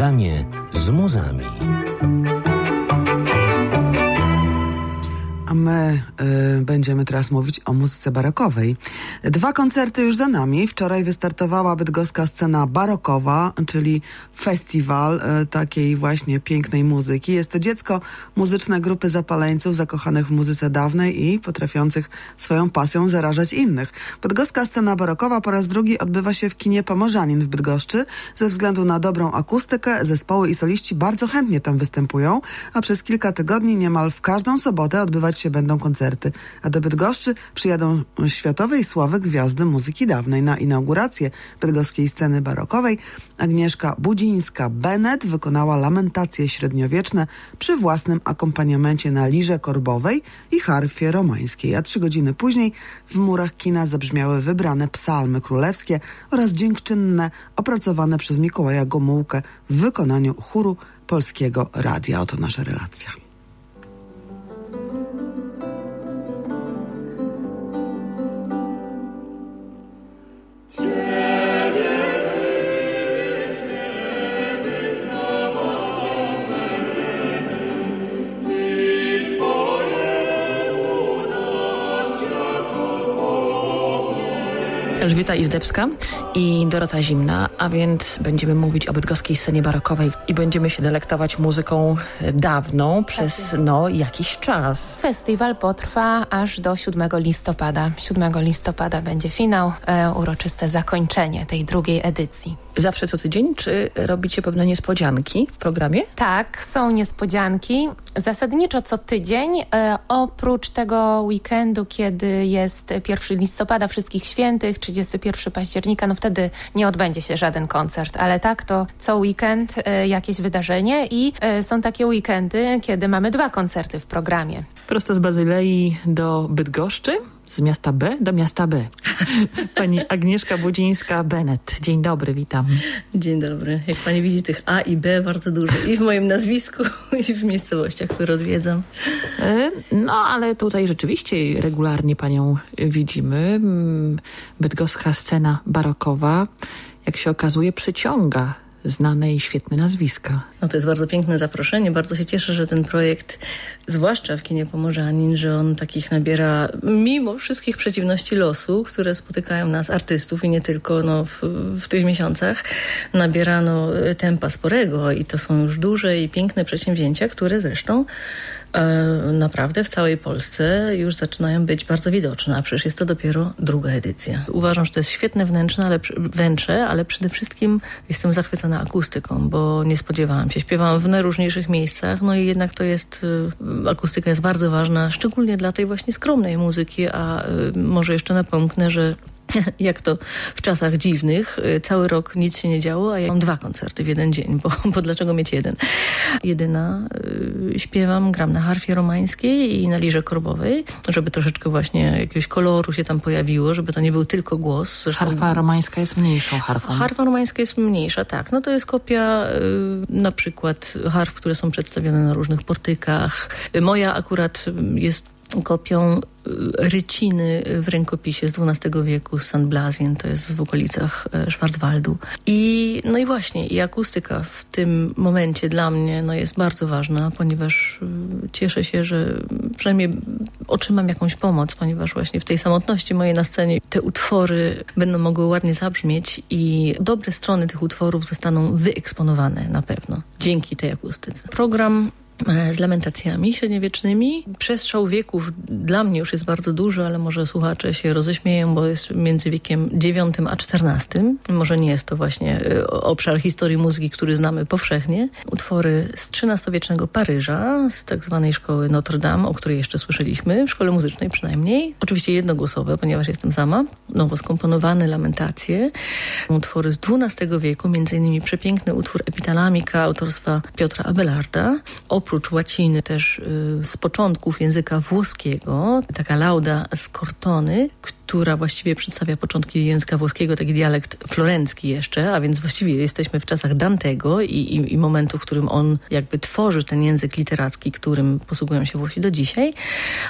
Śniadanie z muzami. My y, będziemy teraz mówić o muzyce barokowej. Dwa koncerty już za nami. Wczoraj wystartowała bydgoska scena barokowa, czyli festiwal y, takiej właśnie pięknej muzyki. Jest to dziecko muzyczne grupy zapaleńców zakochanych w muzyce dawnej i potrafiących swoją pasją zarażać innych. Bydgoska scena barokowa po raz drugi odbywa się w kinie Pomorzanin w Bydgoszczy. Ze względu na dobrą akustykę zespoły i soliści bardzo chętnie tam występują, a przez kilka tygodni niemal w każdą sobotę odbywać się będą koncerty, a do Bydgoszczy przyjadą światowej sławy gwiazdy muzyki dawnej. Na inaugurację bydgoskiej sceny barokowej Agnieszka Budzińska-Bennett wykonała lamentacje średniowieczne przy własnym akompaniamencie na lirze korbowej i harfie romańskiej, a trzy godziny później w murach kina zabrzmiały wybrane psalmy królewskie oraz dziękczynne opracowane przez Mikołaja Gomułkę w wykonaniu chóru Polskiego Radia. Oto nasza relacja. Elżbieta Izdebska i Dorota Zimna, a więc będziemy mówić o bydgoskiej scenie barokowej i będziemy się delektować muzyką dawną przez no jakiś czas. Festiwal potrwa aż do 7 listopada. 7 listopada będzie finał, e, uroczyste zakończenie tej drugiej edycji. Zawsze co tydzień, czy robicie pewne niespodzianki w programie? Tak, są niespodzianki. Zasadniczo co tydzień, e, oprócz tego weekendu, kiedy jest 1 listopada, Wszystkich Świętych, 31 października, no wtedy nie odbędzie się żaden koncert, ale tak to co weekend e, jakieś wydarzenie i e, są takie weekendy, kiedy mamy dwa koncerty w programie. Prosto z Bazylei do Bydgoszczy, z miasta B do miasta B. Pani Agnieszka Budzińska-Bennett. Dzień dobry, witam. Dzień dobry. Jak pani widzi tych A i B bardzo dużo i w moim nazwisku i w miejscowościach, które odwiedzam. E, no, ale tutaj rzeczywiście regularnie panią widzimy. Mm, bydgoska scena barokowa, jak się okazuje, przyciąga znane i świetne nazwiska. No to jest bardzo piękne zaproszenie. Bardzo się cieszę, że ten projekt, zwłaszcza w kinie Pomorzanin, że on takich nabiera, mimo wszystkich przeciwności losu, które spotykają nas, artystów i nie tylko no, w, w tych miesiącach, nabiera tempa sporego i to są już duże i piękne przedsięwzięcia, które zresztą naprawdę w całej Polsce już zaczynają być bardzo widoczne, a przecież jest to dopiero druga edycja. Uważam, że to jest świetne wnętrze, ale, wnętrze, ale przede wszystkim jestem zachwycona akustyką, bo nie spodziewałam się. Śpiewałam w najróżniejszych miejscach, no i jednak to jest, e, akustyka jest bardzo ważna, szczególnie dla tej właśnie skromnej muzyki, a e, może jeszcze napomknę, że jak to w czasach dziwnych. Y, cały rok nic się nie działo, a ja mam dwa koncerty w jeden dzień, bo, bo dlaczego mieć jeden? Jedyna y, śpiewam, gram na harfie romańskiej i na lirze korbowej, żeby troszeczkę właśnie jakiegoś koloru się tam pojawiło, żeby to nie był tylko głos. Zresztą, Harfa romańska jest mniejszą harfą. Harfa romańska jest mniejsza, tak. No to jest kopia y, na przykład harf, które są przedstawione na różnych portykach. Moja akurat jest kopią y, ryciny w rękopisie z XII wieku z St. Blasien, to jest w okolicach e, Schwarzwaldu. I, no i właśnie, i akustyka w tym momencie dla mnie no, jest bardzo ważna, ponieważ y, cieszę się, że przynajmniej otrzymam jakąś pomoc, ponieważ właśnie w tej samotności mojej na scenie te utwory będą mogły ładnie zabrzmieć i dobre strony tych utworów zostaną wyeksponowane na pewno dzięki tej akustyce. Program z lamentacjami średniowiecznymi. Przestrzał wieków dla mnie już jest bardzo duży, ale może słuchacze się roześmieją, bo jest między wiekiem IX a XIV. Może nie jest to właśnie e, obszar historii muzyki, który znamy powszechnie. Utwory z XIII-wiecznego Paryża, z tak zwanej szkoły Notre Dame, o której jeszcze słyszeliśmy, w szkole muzycznej przynajmniej. Oczywiście jednogłosowe, ponieważ jestem sama. Nowo skomponowane lamentacje. Utwory z XII wieku, między innymi przepiękny utwór Epitalamika autorstwa Piotra Abelarda oprócz łaciny też y, z początków języka włoskiego, taka lauda z Cortony, która właściwie przedstawia początki języka włoskiego, taki dialekt florencki jeszcze, a więc właściwie jesteśmy w czasach Dantego i, i, i momentu, w którym on jakby tworzy ten język literacki, którym posługują się Włosi do dzisiaj,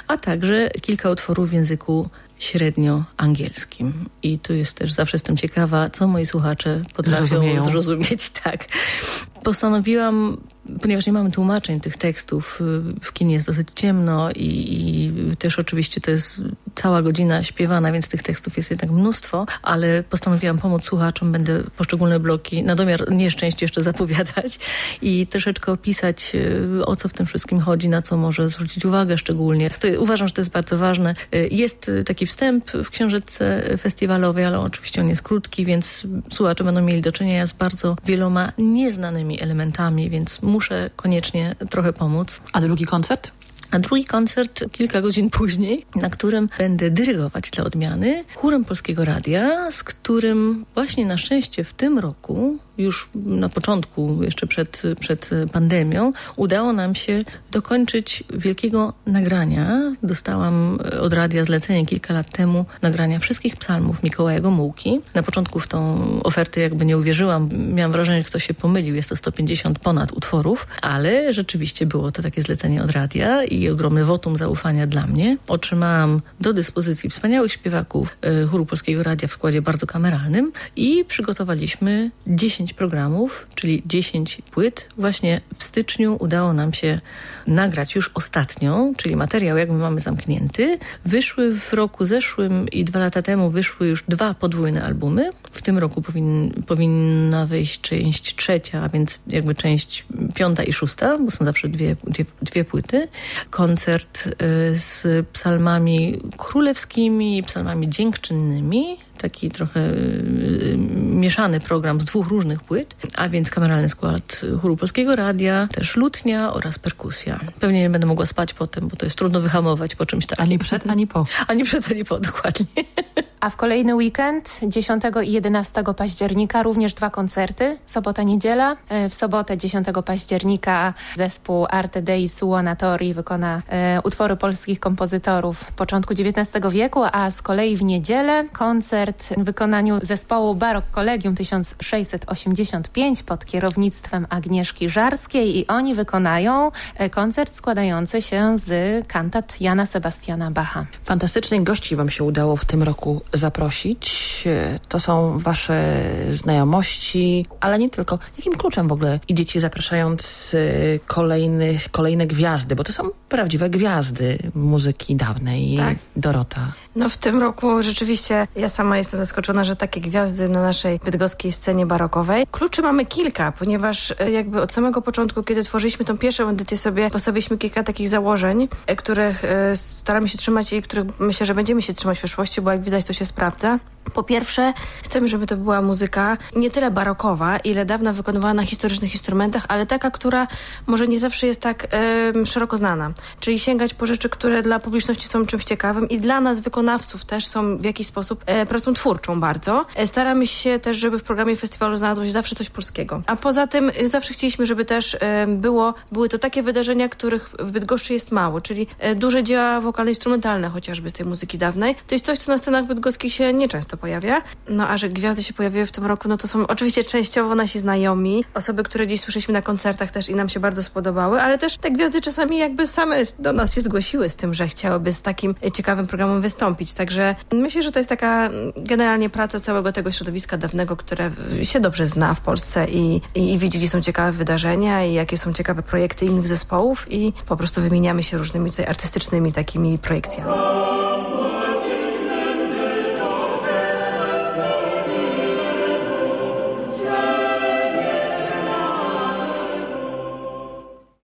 a także kilka utworów w języku średnio angielskim. I tu jest też, zawsze jestem ciekawa, co moi słuchacze potrafią Zrozumieją. zrozumieć. Tak. postanowiłam ponieważ nie mamy tłumaczeń tych tekstów, y, w kinie jest dosyć ciemno i, i, też oczywiście to jest cała godzina śpiewana, więc tych tekstów jest jednak mnóstwo, ale postanowiłam pomóc słuchaczom, będę poszczególne bloki na domiar nieszczęść jeszcze zapowiadać i troszeczkę opisać y, o co w tym wszystkim chodzi, na co może zwrócić uwagę szczególnie. Uważam, że to jest bardzo ważne. Y, jest taki wstęp w książeczce festiwalowej, ale oczywiście on jest krótki, więc słuchacze będą mieli do czynienia z bardzo wieloma nieznanymi elementami, więc muszę koniecznie trochę pomóc. A drugi koncert? A drugi koncert kilka godzin później, na którym będę dyrygować dla odmiany chórem Polskiego Radia, z którym właśnie na szczęście w tym roku już na początku, jeszcze przed, przed pandemią, udało nam się dokończyć wielkiego nagrania. Dostałam od radia zlecenie kilka lat temu nagrania wszystkich psalmów Mikołaja Gomułki. Na początku w tą ofertę jakby nie uwierzyłam. Miałam wrażenie, że ktoś się pomylił. Jest to 150 ponad utworów, ale rzeczywiście było to takie zlecenie od radia i ogromny wotum zaufania dla mnie. Otrzymałam do dyspozycji wspaniałych śpiewaków e, chóru Polskiego Radia w składzie bardzo kameralnym i przygotowaliśmy 10 programów, czyli 10 płyt. Właśnie w styczniu udało nam się nagrać już ostatnią, czyli materiał jakby mamy zamknięty. Wyszły w roku zeszłym i dwa lata temu wyszły już dwa podwójne albumy. W tym roku powin, powinna wyjść część trzecia, a więc jakby część piąta i szósta, bo są zawsze dwie, dwie, dwie płyty. Koncert y, z psalmami królewskimi i psalmami dziękczynnymi taki trochę y, mieszany program z dwóch różnych płyt, a więc kameralny skład chóru Polskiego Radia, też lutnia oraz perkusja. Pewnie nie będę mogła spać potem, bo to jest trudno wyhamować po czymś takim. Ani przed, ani po. Ani przed, ani po, dokładnie. A w kolejny weekend, 10 i 11 października, również dwa koncerty. Sobota, niedziela. E, w sobotę, 10 października, zespół Arte Dei Suonatori wykona e, utwory polskich kompozytorów początku XIX wieku, a z kolei w niedzielę koncert w wykonaniu zespołu Barok Collegium 1685 pod kierownictwem Agnieszki Żarskiej i oni wykonają e, koncert składający się z kantat Jana Sebastiana Bacha. Fantastycznych gości Wam się udało w tym roku zaprosić. To są wasze znajomości, ale nie tylko. Jakim kluczem w ogóle idziecie zapraszając y, kolejnych, kolejne gwiazdy? Bo to są prawdziwe gwiazdy muzyki dawnej. Tak. Dorota. No w tym roku rzeczywiście ja sama jestem zaskoczona, że takie gwiazdy na naszej bydgoskiej scenie barokowej. Kluczy mamy kilka, ponieważ e, jakby od samego początku, kiedy tworzyliśmy tą pierwszą edycję sobie, postawiliśmy kilka takich założeń, e, których e, staramy się trzymać i których myślę, że będziemy się trzymać w przyszłości, bo jak widać to się sprawdza. Po pierwsze, chcemy, żeby to była muzyka nie tyle barokowa, ile dawna wykonywana na historycznych instrumentach, ale taka, która może nie zawsze jest tak y, szeroko znana. Czyli sięgać po rzeczy, które dla publiczności są czymś ciekawym i dla nas, wykonawców, też są w jakiś sposób y, pracą twórczą bardzo. Y, staramy się też, żeby w programie festiwalu znalazło się zawsze coś polskiego. A poza tym y, zawsze chcieliśmy, żeby też było, były to takie wydarzenia, których w Bydgoszczy jest mało, czyli duże dzieła wokalne-instrumentalne chociażby z tej muzyki dawnej. To jest coś, co na scenach bydgoskich się nieczęsto pojawia. No a że gwiazdy się pojawiły w tym roku, no to są oczywiście częściowo nasi znajomi, osoby, które dziś słyszeliśmy na koncertach też i nam się bardzo spodobały, ale też te gwiazdy czasami jakby same do nas się zgłosiły z tym, że chciałyby z takim ciekawym programem wystąpić. Także myślę, że to jest taka generalnie praca całego tego środowiska dawnego, które się dobrze zna w Polsce i, i, i widzi, gdzie są ciekawe wydarzenia i jakie są ciekawe projekty innych zespołów i po prostu wymieniamy się różnymi tutaj artystycznymi takimi projekcjami.